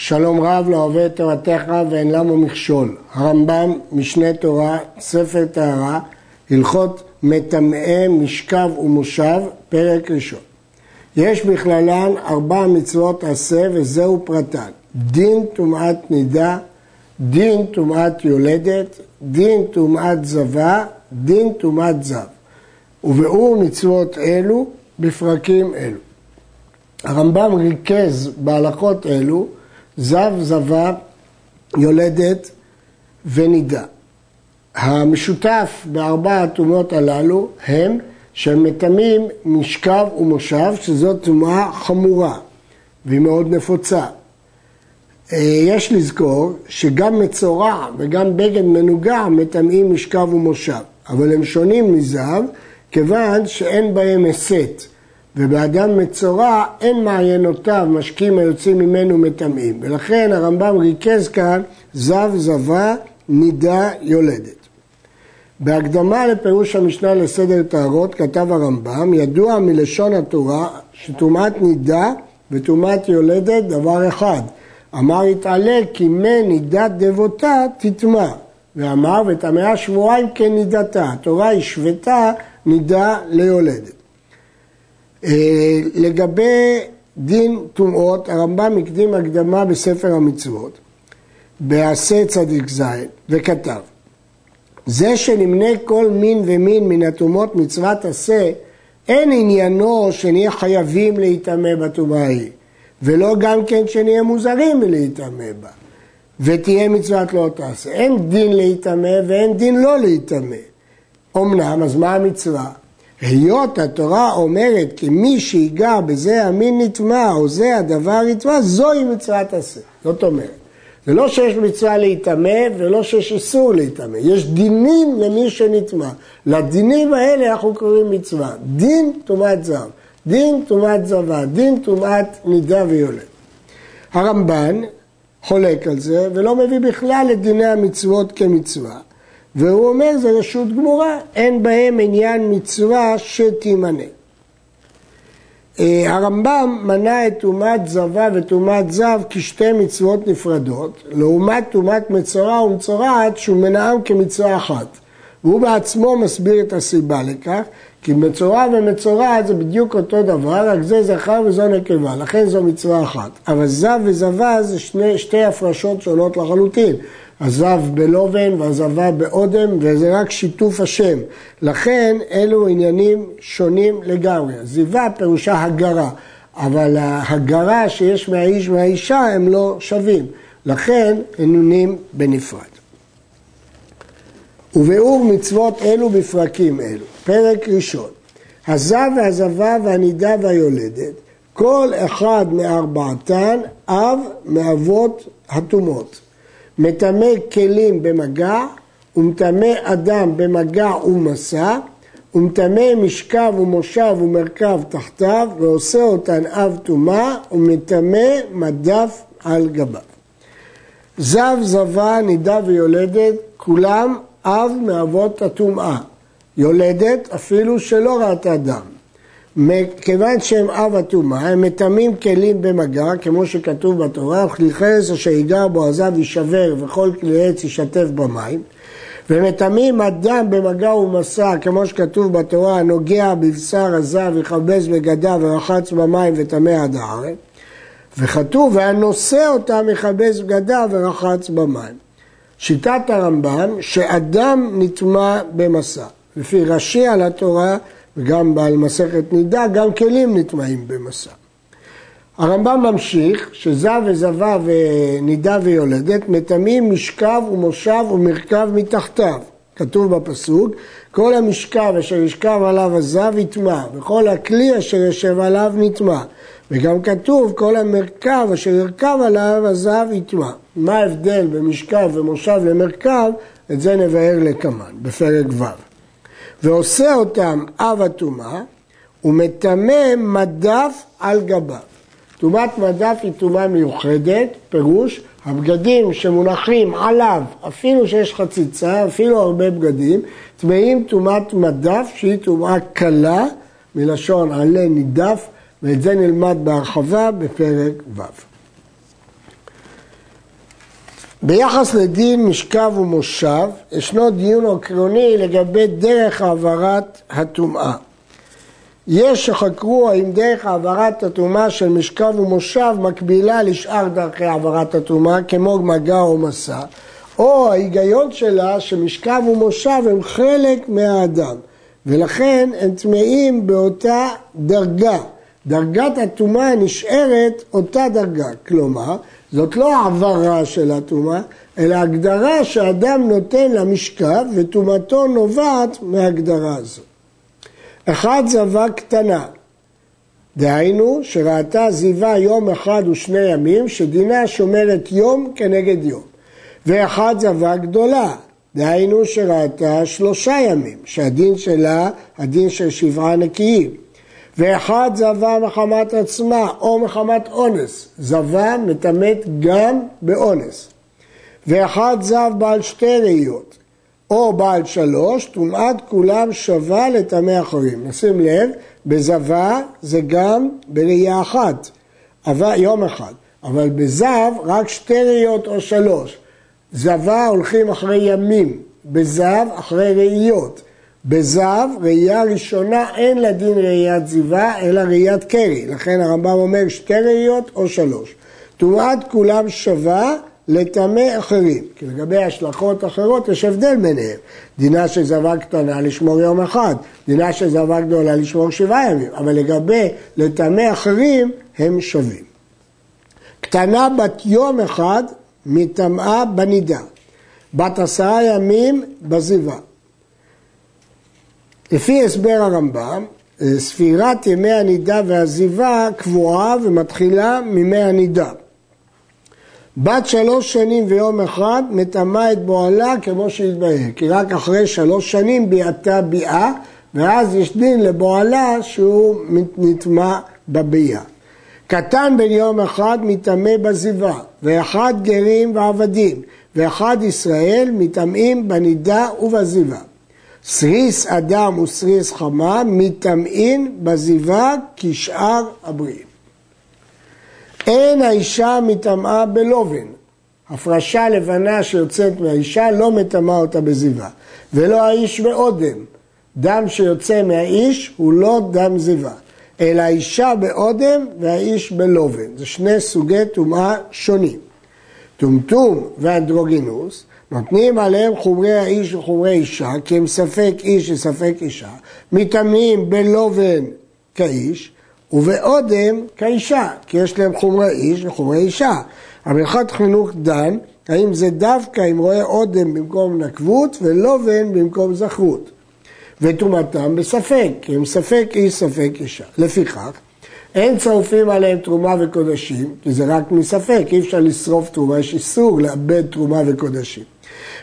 שלום רב לא אוהב את תורתך ואין למה מכשול. הרמב"ם, משנה תורה, ספר טהרה, הלכות מטמאי משכב ומושב, פרק ראשון. יש בכללן ארבע מצוות עשה וזהו פרטן. דין טומאת נידה, דין טומאת יולדת, דין טומאת זבה, דין טומאת זב. וביאור מצוות אלו בפרקים אלו. הרמב"ם ריכז בהלכות אלו זב, זבה, יולדת ונידה. המשותף בארבע הטומאות הללו הם שהם מטמאים משכב ומושב, שזאת טומאה חמורה והיא מאוד נפוצה. אה, יש לזכור שגם מצורע וגם בגד מנוגע מטמאים משכב ומושב, אבל הם שונים מזב כיוון שאין בהם הסת. ובאדם מצורע אין מעיינותיו משקים היוצאים ממנו מטמאים. ולכן הרמב"ם ריכז כאן זב זבה נידה יולדת. בהקדמה לפירוש המשנה לסדר טהרות כתב הרמב"ם, ידוע מלשון התורה שטומאת נידה וטומאת יולדת דבר אחד. אמר יתעלה כי מי נידת דבותה תטמע. ואמר וטמאה שבועיים כנידתה. התורה השוותה נידה ליולדת. אה, לגבי דין טומאות, הרמב"ם הקדים הקדמה בספר המצוות, בעשה צדיק ז', וכתב זה שנמנה כל מין ומין מן הטומאות מצוות עשה, אין עניינו שנהיה חייבים להיטמא בטומאה ההיא, ולא גם כן שנהיה מוזרים מלהיטמא בה, ותהיה מצוות לא תעשה. אין דין להיטמא ואין דין לא להיטמא. אמנם, אז מה המצווה? היות התורה אומרת כי מי שיגע בזה המין נטמע או זה הדבר נטמע, זוהי מצוות עשה. זאת אומרת, זה לא שיש מצווה להיטמא ולא שיש איסור להיטמא, יש דינים למי שנטמע. לדינים האלה אנחנו קוראים מצווה. דין טומאת זב, דין טומאת זבה, דין טומאת נידה ויולד. הרמב"ן חולק על זה ולא מביא בכלל את דיני המצוות כמצווה. והוא אומר זה רשות גמורה, אין בהם עניין מצווה שתימנה. אה, הרמב"ם מנה את טומאת זבה וטומאת זב כשתי מצוות נפרדות, לעומת טומאת מצורע ומצורעת שהוא מנעם כמצווה אחת. והוא בעצמו מסביר את הסיבה לכך, כי מצורע ומצורעת זה בדיוק אותו דבר, רק זה זכר וזו נקבה, לכן זו מצווה אחת. אבל זב וזבה זה שני, שתי הפרשות שונות לחלוטין. עזב בלובן ועזבה באודם, וזה רק שיתוף השם. לכן אלו עניינים שונים לגמרי. עזיבה פירושה הגרה, אבל ההגרה שיש מהאיש והאישה הם לא שווים. לכן נונים בנפרד. וביאור מצוות אלו בפרקים אלו. פרק ראשון, הזב והזבה והנידה והיולדת, כל אחד מארבעתן אב מאבות הטומאות. מטמא כלים במגע, ומטמא אדם במגע ומסע, ומטמא משכב ומושב ומרכב תחתיו, ועושה אותן אב טומאה, ומטמא מדף על גביו. זב, זבה, נידה ויולדת, כולם אב מאבות הטומאה. יולדת אפילו שלא ראתה דם. כיוון שהם אב הטומאה, הם מטמאים כלים במגע, כמו שכתוב בתורה, וכלי חרס אשר ייגע בו עזב יישבר וכל כלי עץ יישטף במים. ומטמאים אדם במגע ומסע, כמו שכתוב בתורה, הנוגע בבשר הזב, יכבס בגדיו ורחץ במים וטמא עד הארץ. וכתוב, והנושא אותם יכבס בגדיו ורחץ במים. שיטת הרמב"ם, שאדם נטמע במסע. לפי רש"י על התורה, וגם בעל מסכת נידה, גם כלים נטמעים במסע. הרמב"ם ממשיך שזב וזבה ונידה ויולדת מטמאים משכב ומושב ומרכב מתחתיו. כתוב בפסוק, כל המשכב אשר ישכב עליו הזב יטמע, וכל הכלי אשר יושב עליו נטמע. וגם כתוב, כל המרכב אשר ירכב עליו הזב יטמע. מה ההבדל במשכב ומושב למרכב? את זה נבהר לקמן, בפרק ו'. ועושה אותם אב הטומאה, ומטמא מדף על גביו. טומאת מדף היא טומאה מיוחדת, פירוש, הבגדים שמונחים עליו, אפילו שיש חציצה, אפילו הרבה בגדים, טמאים טומאת מדף שהיא טומאה קלה, מלשון עלה נידף, ואת זה נלמד בהרחבה בפרק ו'. ביחס לדין משכב ומושב, ישנו דיון עקרוני לגבי דרך העברת הטומאה. יש שחקרו האם דרך העברת הטומאה של משכב ומושב מקבילה לשאר דרכי העברת הטומאה כמו מגע או מסע, או ההיגיון שלה שמשכב ומושב הם חלק מהאדם ולכן הם טמאים באותה דרגה. דרגת הטומאה נשארת אותה דרגה, כלומר זאת לא העברה של הטומאה, אלא הגדרה שאדם נותן למשכב וטומאתו נובעת מהגדרה הזו. אחד זבה קטנה, דהיינו שראתה זיווה יום אחד ושני ימים, שדינה שומרת יום כנגד יום. ואחד זבה גדולה, דהיינו שראתה שלושה ימים, שהדין שלה הדין של שבעה נקיים. ואחד זבה מחמת עצמה או מחמת אונס, זבה מטמאת גם באונס. ואחד זב בעל שתי ראיות, או בעל שלוש, טומאת כולם שווה לטמא אחרים. נשים לב, בזבה זה גם בראייה אחת, אבל, יום אחד, אבל בזב רק שתי ראיות או שלוש. זבה הולכים אחרי ימים, בזב אחרי ראיות. בזב, ראייה ראשונה אין לה דין ראיית זיווה, אלא ראיית קרי. לכן הרמב"ם אומר שתי ראיות או שלוש. טומאת כולם שווה לטמא אחרים. כי לגבי השלכות אחרות יש הבדל ביניהם. דינה של זבה קטנה לשמור יום אחד, דינה של זבה גדולה לשמור שבעה ימים, אבל לגבי לטמא אחרים הם שווים. קטנה בת יום אחד מטמאה בנידה, בת עשרה ימים בזיווה. לפי הסבר הרמב"ם, ספירת ימי הנידה והזיווה קבועה ומתחילה מימי הנידה. בת שלוש שנים ויום אחד מטמאה את בועלה כמו שהתבהר, כי רק אחרי שלוש שנים ביאתה ביאה, ואז יש דין לבועלה שהוא נטמע בביאה. קטן בן יום אחד מטמא בזיווה, ואחד גרים ועבדים, ואחד ישראל מטמאים בנידה ובזיווה. סריס אדם וסריס חמה מטמאין בזיווה כשאר הבריאים. אין האישה מטמאה בלובן. הפרשה לבנה שיוצאת מהאישה לא מטמאה אותה בזיווה. ולא האיש באודם. דם שיוצא מהאיש הוא לא דם זיווה. אלא האישה באודם והאיש בלובן. זה שני סוגי טומאה שונים. טומטום ואנדרוגינוס נותנים עליהם חומרי האיש וחומרי אישה, כי הם ספק איש וספק אישה, מטמאים בלובן כאיש, ובאודם כאישה, כי יש להם חומרי איש וחומרי אישה. המלכת חינוך דן, האם זה דווקא אם רואה אודם במקום נקבות ולובן במקום זכרות. וטומאתם בספק, כי הם ספק איש ספק אישה. לפיכך, אין צורפים עליהם תרומה וקודשים, כי זה רק מספק, אי אפשר לשרוף תרומה, יש איסור לאבד תרומה וקודשים.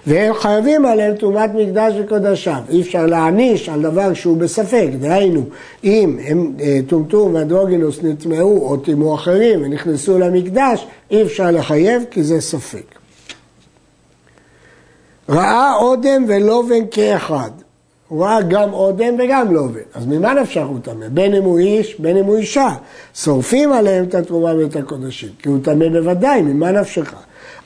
והם חייבים עליהם תרומת מקדש וקודשיו. אי אפשר להעניש על דבר שהוא בספק. דהיינו, אם הם אה, טומטום ואנדרוגינוס נטמעו או טימאו אחרים ונכנסו למקדש, אי אפשר לחייב כי זה ספק. ראה אודם ולובן כאחד. הוא ראה גם אודם וגם לובן. אז ממה נפשך הוא טמא? בין אם הוא איש, בין אם הוא אישה. שורפים עליהם את התרומה ואת הקודשים, כי הוא טמא בוודאי, ממה נפשך?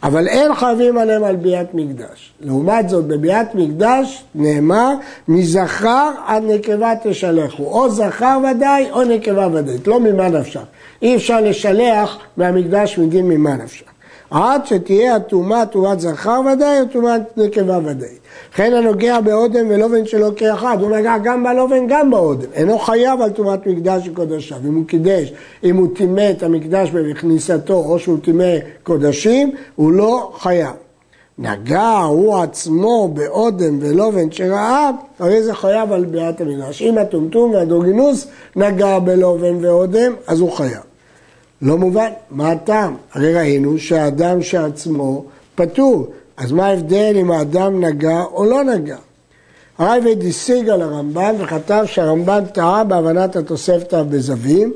אבל אין חייבים עליהם על ביאת מקדש. לעומת זאת, בביאת מקדש נאמר, מזכר עד נקבה תשלחו. או זכר ודאי או נקבה ודאי. לא ממה נפשך. אי אפשר לשלח מהמקדש מדין ממה נפשך. עד שתהיה הטומאה טומאת זכר ודאי או טומאת נקבה ודאי. וכן הנוגע באודם ולובן שלו כאחד, הוא נגע גם בלובן גם באודם, אינו חייב על טומאת מקדש וקודשיו, אם הוא קידש, אם הוא טימא את המקדש בכניסתו או שהוא טימא קודשים, הוא לא חייב. נגע הוא עצמו באודם ולובן שראה, הרי זה חייב על ביאת המקדש. אם הטומטום והדוגינוס נגע בלובן ואודם, אז הוא חייב. לא מובן, מה הטעם? הרי ראינו שהאדם שעצמו פטור, אז מה ההבדל אם האדם נגע או לא נגע? הרייבד השיג על הרמב"ן וכתב שהרמב"ן טעה בהבנת התוספתא בזווים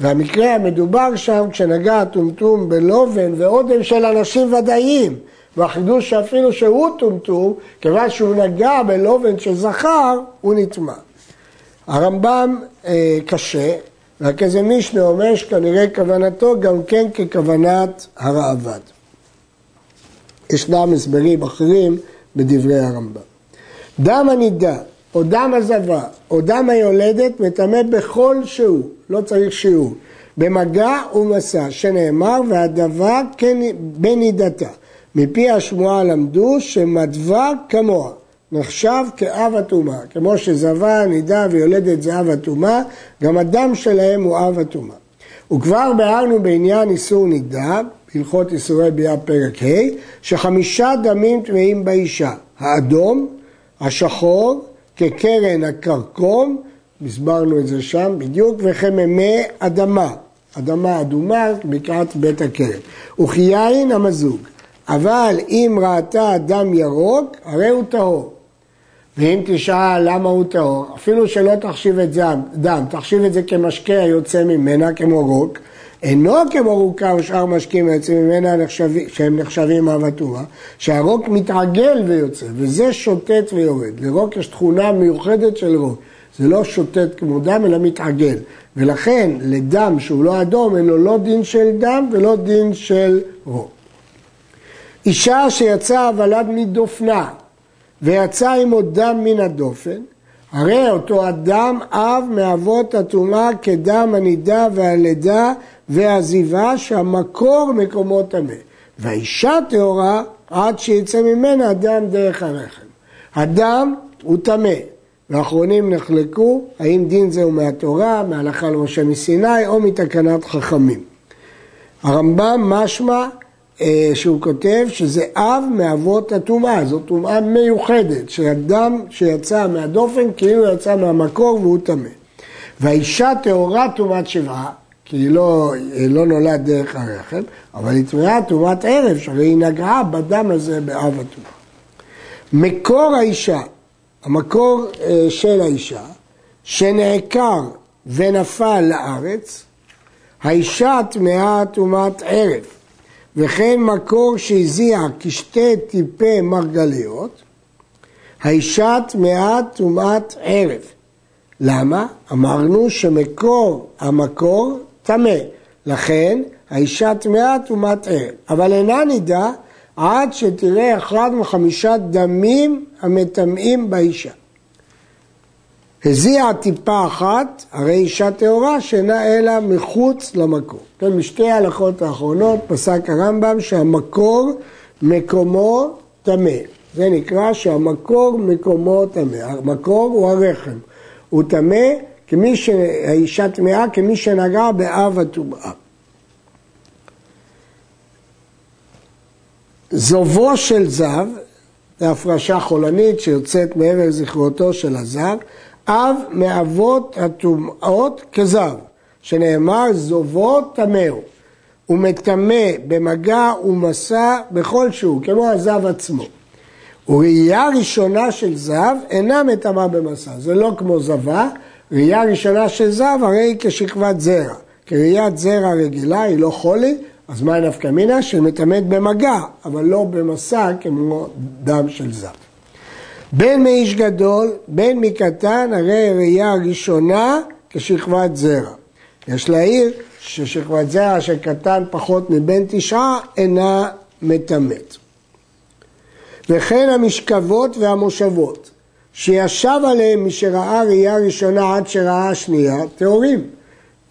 והמקרה המדובר שם כשנגע הטומטום בלובן ואודם של אנשים ודאיים והחידוש שאפילו שהוא טומטום, כיוון שהוא נגע בלובן של זכר, הוא נטמע. הרמב"ם אה, קשה, רק איזה מישנה אומר שכנראה כוונתו גם כן ככוונת הראב"ד. ישנם הסברים אחרים בדברי הרמב"ם. דם הנידה, או דם הזבה, או דם היולדת, מטמא בכל שהוא, לא צריך שיעור, במגע ומסע, שנאמר, והדבה כן בנידתה. מפי השמועה למדו שמדבה כמוה, נחשב כאב הטומאה. כמו שזבה, נידה ויולדת זה אב הטומאה, גם הדם שלהם הוא אב הטומאה. וכבר ביארנו בעניין איסור נידה, הלכות איסורי ביאה פרק ה', שחמישה דמים טמאים באישה, האדום, השחור, כקרן הכרכום, הסברנו את זה שם בדיוק, וכממי אדמה, אדמה אדומה, בקעת בית הכרם, וכיין המזוג. אבל אם ראתה דם ירוק, הרי הוא טהור. ואם תשאל למה הוא טהור, אפילו שלא תחשיב את זה דם, תחשיב את זה כמשקה היוצא ממנה, כמו רוק, אינו כמו רוקה ושאר משקים היוצאים ממנה נחשבים, שהם נחשבים אהבה טובה, שהרוק מתעגל ויוצא, וזה שוטט ויורד. לרוק יש תכונה מיוחדת של רוק. זה לא שוטט כמו דם, אלא מתעגל. ולכן, לדם שהוא לא אדום, אין לו לא דין של דם ולא דין של רוק. אישה שיצאה הוולד מדופנה ויצא עמו דם מן הדופן, הרי אותו אדם אב מאבות הטומאה כדם הנידה והלידה והעזיבה שהמקור מקומו טמא. והאישה טהורה עד שיצא ממנה דם דרך הרחם. הדם הוא טמא. ואחרונים נחלקו האם דין זה הוא מהתורה, מהלכה למשה מסיני או מתקנת חכמים. הרמב"ם משמע שהוא כותב שזה אב מאבות הטומאה, זו טומאה מיוחדת, שהדם שיצא מהדופן כאילו יצא מהמקור והוא טמא. והאישה טהורה טומאת שבעה, כי היא לא, היא לא נולד דרך הרחם, אבל היא טמאה טומאת ערב, שהרי היא נגעה בדם הזה באב הטומאה. מקור האישה, המקור אה, של האישה, שנעקר ונפל לארץ, האישה טמאה טומאת ערב. וכן מקור שהזיע כשתי טיפי מרגליות, האישה טמאה טומאת ערב. למה? אמרנו שמקור המקור טמא, לכן האישה טמאה טומאת ערב, אבל אינה נידה עד שתראה אחד מחמישה דמים המטמאים באישה. הזיעה טיפה אחת, הרי אישה טהורה שאינה אלא מחוץ למקור. כן, משתי ההלכות האחרונות פסק הרמב"ם שהמקור מקומו טמא. זה נקרא שהמקור מקומו טמא. המקור הוא הרחם. הוא טמא כמי שהאישה טמאה כמי שנגע באב הטומאה. זובו של זב, זו הפרשה חולנית שיוצאת מעבר לזכרותו של הזב, אב מאבות הטומאות כזב, שנאמר זובו טמאו, ומטמא במגע ומסע בכל שהוא, כמו הזב עצמו. וראייה ראשונה של זב אינה מטמאה במסע, זה לא כמו זבה, ראייה ראשונה של זב הרי היא כשכבת זרע, כראיית זרע רגילה היא לא חולי, אז מה נפקא מינה? שמטמאת במגע, אבל לא במסע כמו דם של זב. בין מאיש גדול, בין מקטן, הרי ראייה ראשונה כשכבת זרע. יש להעיר ששכבת זרע של קטן פחות מבין תשעה אינה מטמאת. וכן המשכבות והמושבות, שישב עליהם מי שראה ראייה ראשונה עד שראה שנייה, טהורים.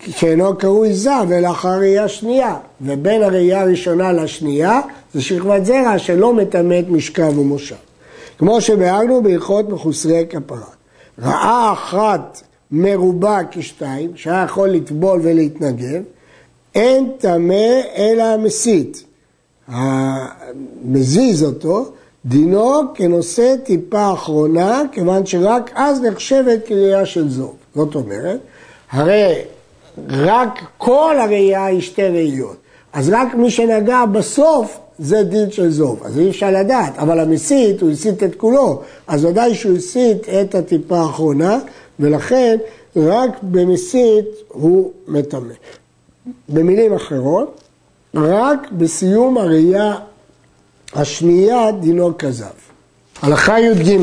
שאינו קרוי זב, אלא אחר ראייה שנייה. ובין הראייה הראשונה לשנייה זה שכבת זרע שלא מטמאת משכב ומושב. כמו שביארנו בהלכות מחוסרי כפרה. ראה אחת מרובה כשתיים, שהיה יכול לטבול ולהתנגב, אין טמא אלא המסית. המזיז אותו, דינו כנושא טיפה אחרונה, כיוון שרק אז נחשבת קריאה של זוב. זאת אומרת, הרי רק כל הראייה היא שתי ראיות. אז רק מי שנגע בסוף זה דין של זוב, אז אי אפשר לדעת, אבל המסית, הוא הסית את כולו, אז ודאי שהוא הסית את הטיפה האחרונה, ולכן רק במסית הוא מטמא. במילים אחרות, רק בסיום הראייה השנייה דינו כזב. הלכה י"ג,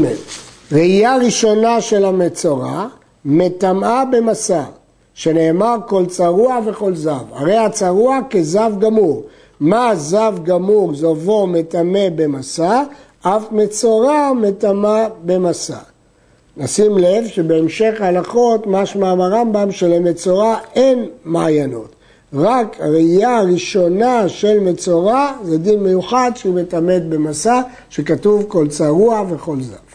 ראייה ראשונה של המצורע, מטמאה במסע, שנאמר כל צרוע וכל זב. הרי הצרוע כזב גמור, מה זב גמור זובו מטמא במסע, אף מצורע מטמא במסע. נשים לב שבהמשך ההלכות משמע הרמב"ם שלמצורע אין מעיינות. רק הראייה הראשונה של מצורע זה דין מיוחד שהוא מטמאת במסע, שכתוב כל צרוע וכל זב.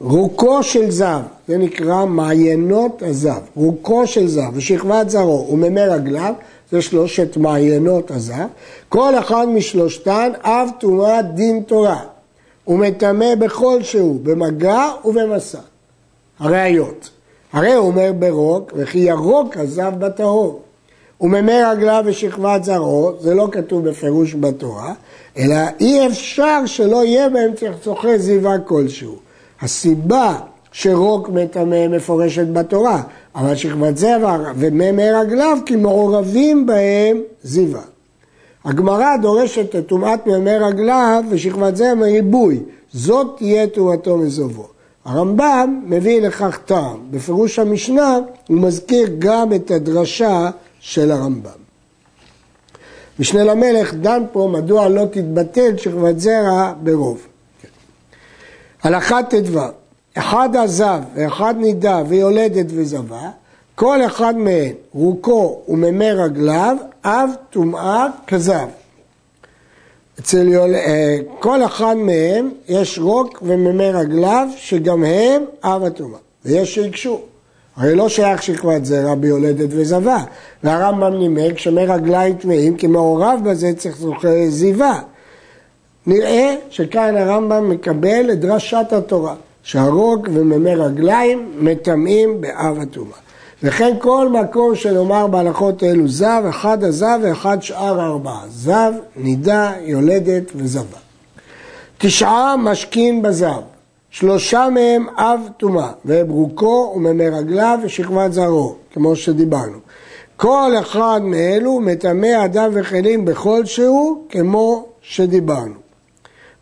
רוקו של זב, זה נקרא מעיינות הזב. רוקו של זב ושכבת זרעו וממי רגליו, זה שלושת מעיינות הזב. כל אחד משלושתן אב טומאת דין תורה. הוא מטמא בכל שהוא, במגע ובמסע. הראיות. הרי הוא אומר ברוק, וכי ירוק הזב בטהור. וממי רגליו ושכבת זרעו, זה לא כתוב בפירוש בתורה, אלא אי אפשר שלא יהיה בהם צחצוחי זיווה כלשהו. הסיבה שרוק מטמא מפורשת בתורה, אבל שכבת זרע וממי רגליו כי מעורבים בהם זיווה. הגמרא דורשת את טומאת מימי רגליו ושכבת זרע מריבוי, זאת תהיה טומאתו מזובו. הרמב"ם מביא לכך טעם, בפירוש המשנה הוא מזכיר גם את הדרשה של הרמב"ם. משנה למלך דן פה מדוע לא תתבטל שכבת זרע ברוב. הלכה ט"ו, אחד עזב ואחד נידה ויולדת וזבה, כל אחד מהן רוקו וממי רגליו, אב טומאה כזב. אצל יול... אה, כל אחד מהם יש רוק וממי רגליו שגם הם אב הטומאה, ויש שהקשו. הרי לא שייך שכבת זרע ביולדת וזבה, והרמב"ם נימק שמי רגליים טמאים כי מעורב בזה צריך זוכר זיווה. נראה שכאן הרמב"ם מקבל את דרשת התורה, שהרוג וממי רגליים מטמאים באב הטומאה. וכן כל מקום שנאמר בהלכות אלו זב, אחד הזב ואחד שאר הארבעה. זב, נידה, יולדת וזבה. תשעה משכין בזב, שלושה מהם אב טומאה, וברוקו וממי רגליו ושכבת זרעו, כמו שדיברנו. כל אחד מאלו מטמא אדם וכלים בכל שהוא, כמו שדיברנו.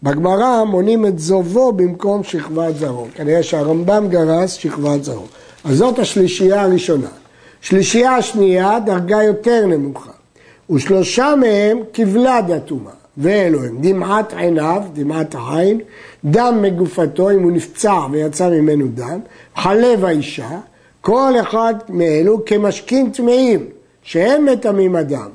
בגמרא מונים את זובו במקום שכבת זרעו. כנראה שהרמב"ם גרס שכבת זרעו. אז זאת השלישייה הראשונה. שלישייה השנייה, דרגה יותר נמוכה. ושלושה מהם כבלד הטומאה. ואלו הם דמעת עיניו, דמעת העין, דם מגופתו אם הוא נפצע ויצא ממנו דם, חלב האישה, כל אחד מאלו כמשקים טמאים, שהם מטמאים אדם,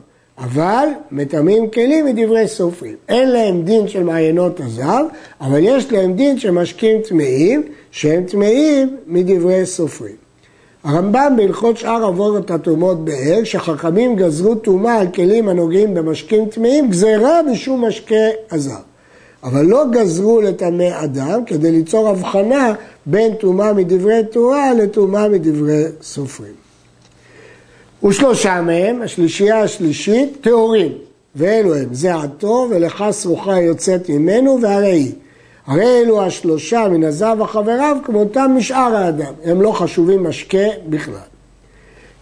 אבל מטמאים כלים מדברי סופרים. אין להם דין של מעיינות הזהב, אבל יש להם דין של משקים טמאים, שהם טמאים מדברי סופרים. הרמב"ם בהלכות שאר עבודת התרומות באר, שחכמים גזרו טומאה על כלים הנוגעים במשקים טמאים, גזרה משום משקה הזר. אבל לא גזרו לטמא אדם כדי ליצור הבחנה בין טומאה מדברי תורה לטומאה מדברי סופרים. ושלושה מהם, השלישייה השלישית, טהורים, ואלו הם זיעתו ולך שרוחה יוצאת ממנו והרי היא. הרי אלו השלושה מן הזב וחבריו כמותם משאר האדם, הם לא חשובים משקה בכלל.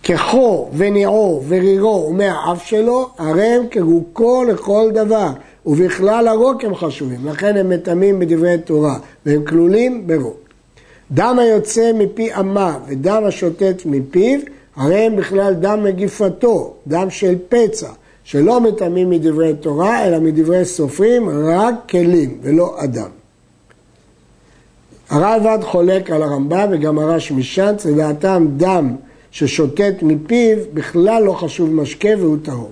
כחו וניעו ורירו ומהאף שלו, הרי הם כרוקו לכל דבר, ובכלל הרוק הם חשובים, לכן הם מטמאים בדברי תורה, והם כלולים ברוק. דם היוצא מפי אמה ודם השוטט מפיו, הרי הם בכלל דם מגיפתו, דם של פצע, שלא מטמאים מדברי תורה, אלא מדברי סופרים, רק כלים ולא אדם. הראב"ד חולק על הרמב"ם וגם הרש משאנץ, לדעתם דם ששותת מפיו בכלל לא חשוב משקה והוא טהור.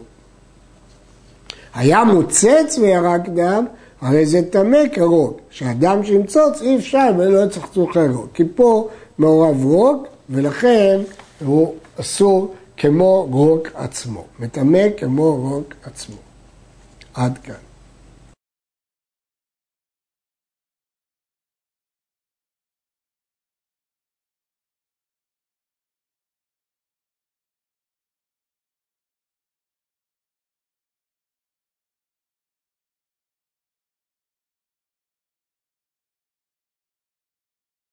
היה מוצץ וירק דם, הרי זה טמא כרוק, שהדם שימצוץ אי אפשר בלא צחצוחי רוק, כי פה מעורב רוק ולכן הוא אסור כמו רוק עצמו, מטמא כמו רוק עצמו. עד כאן.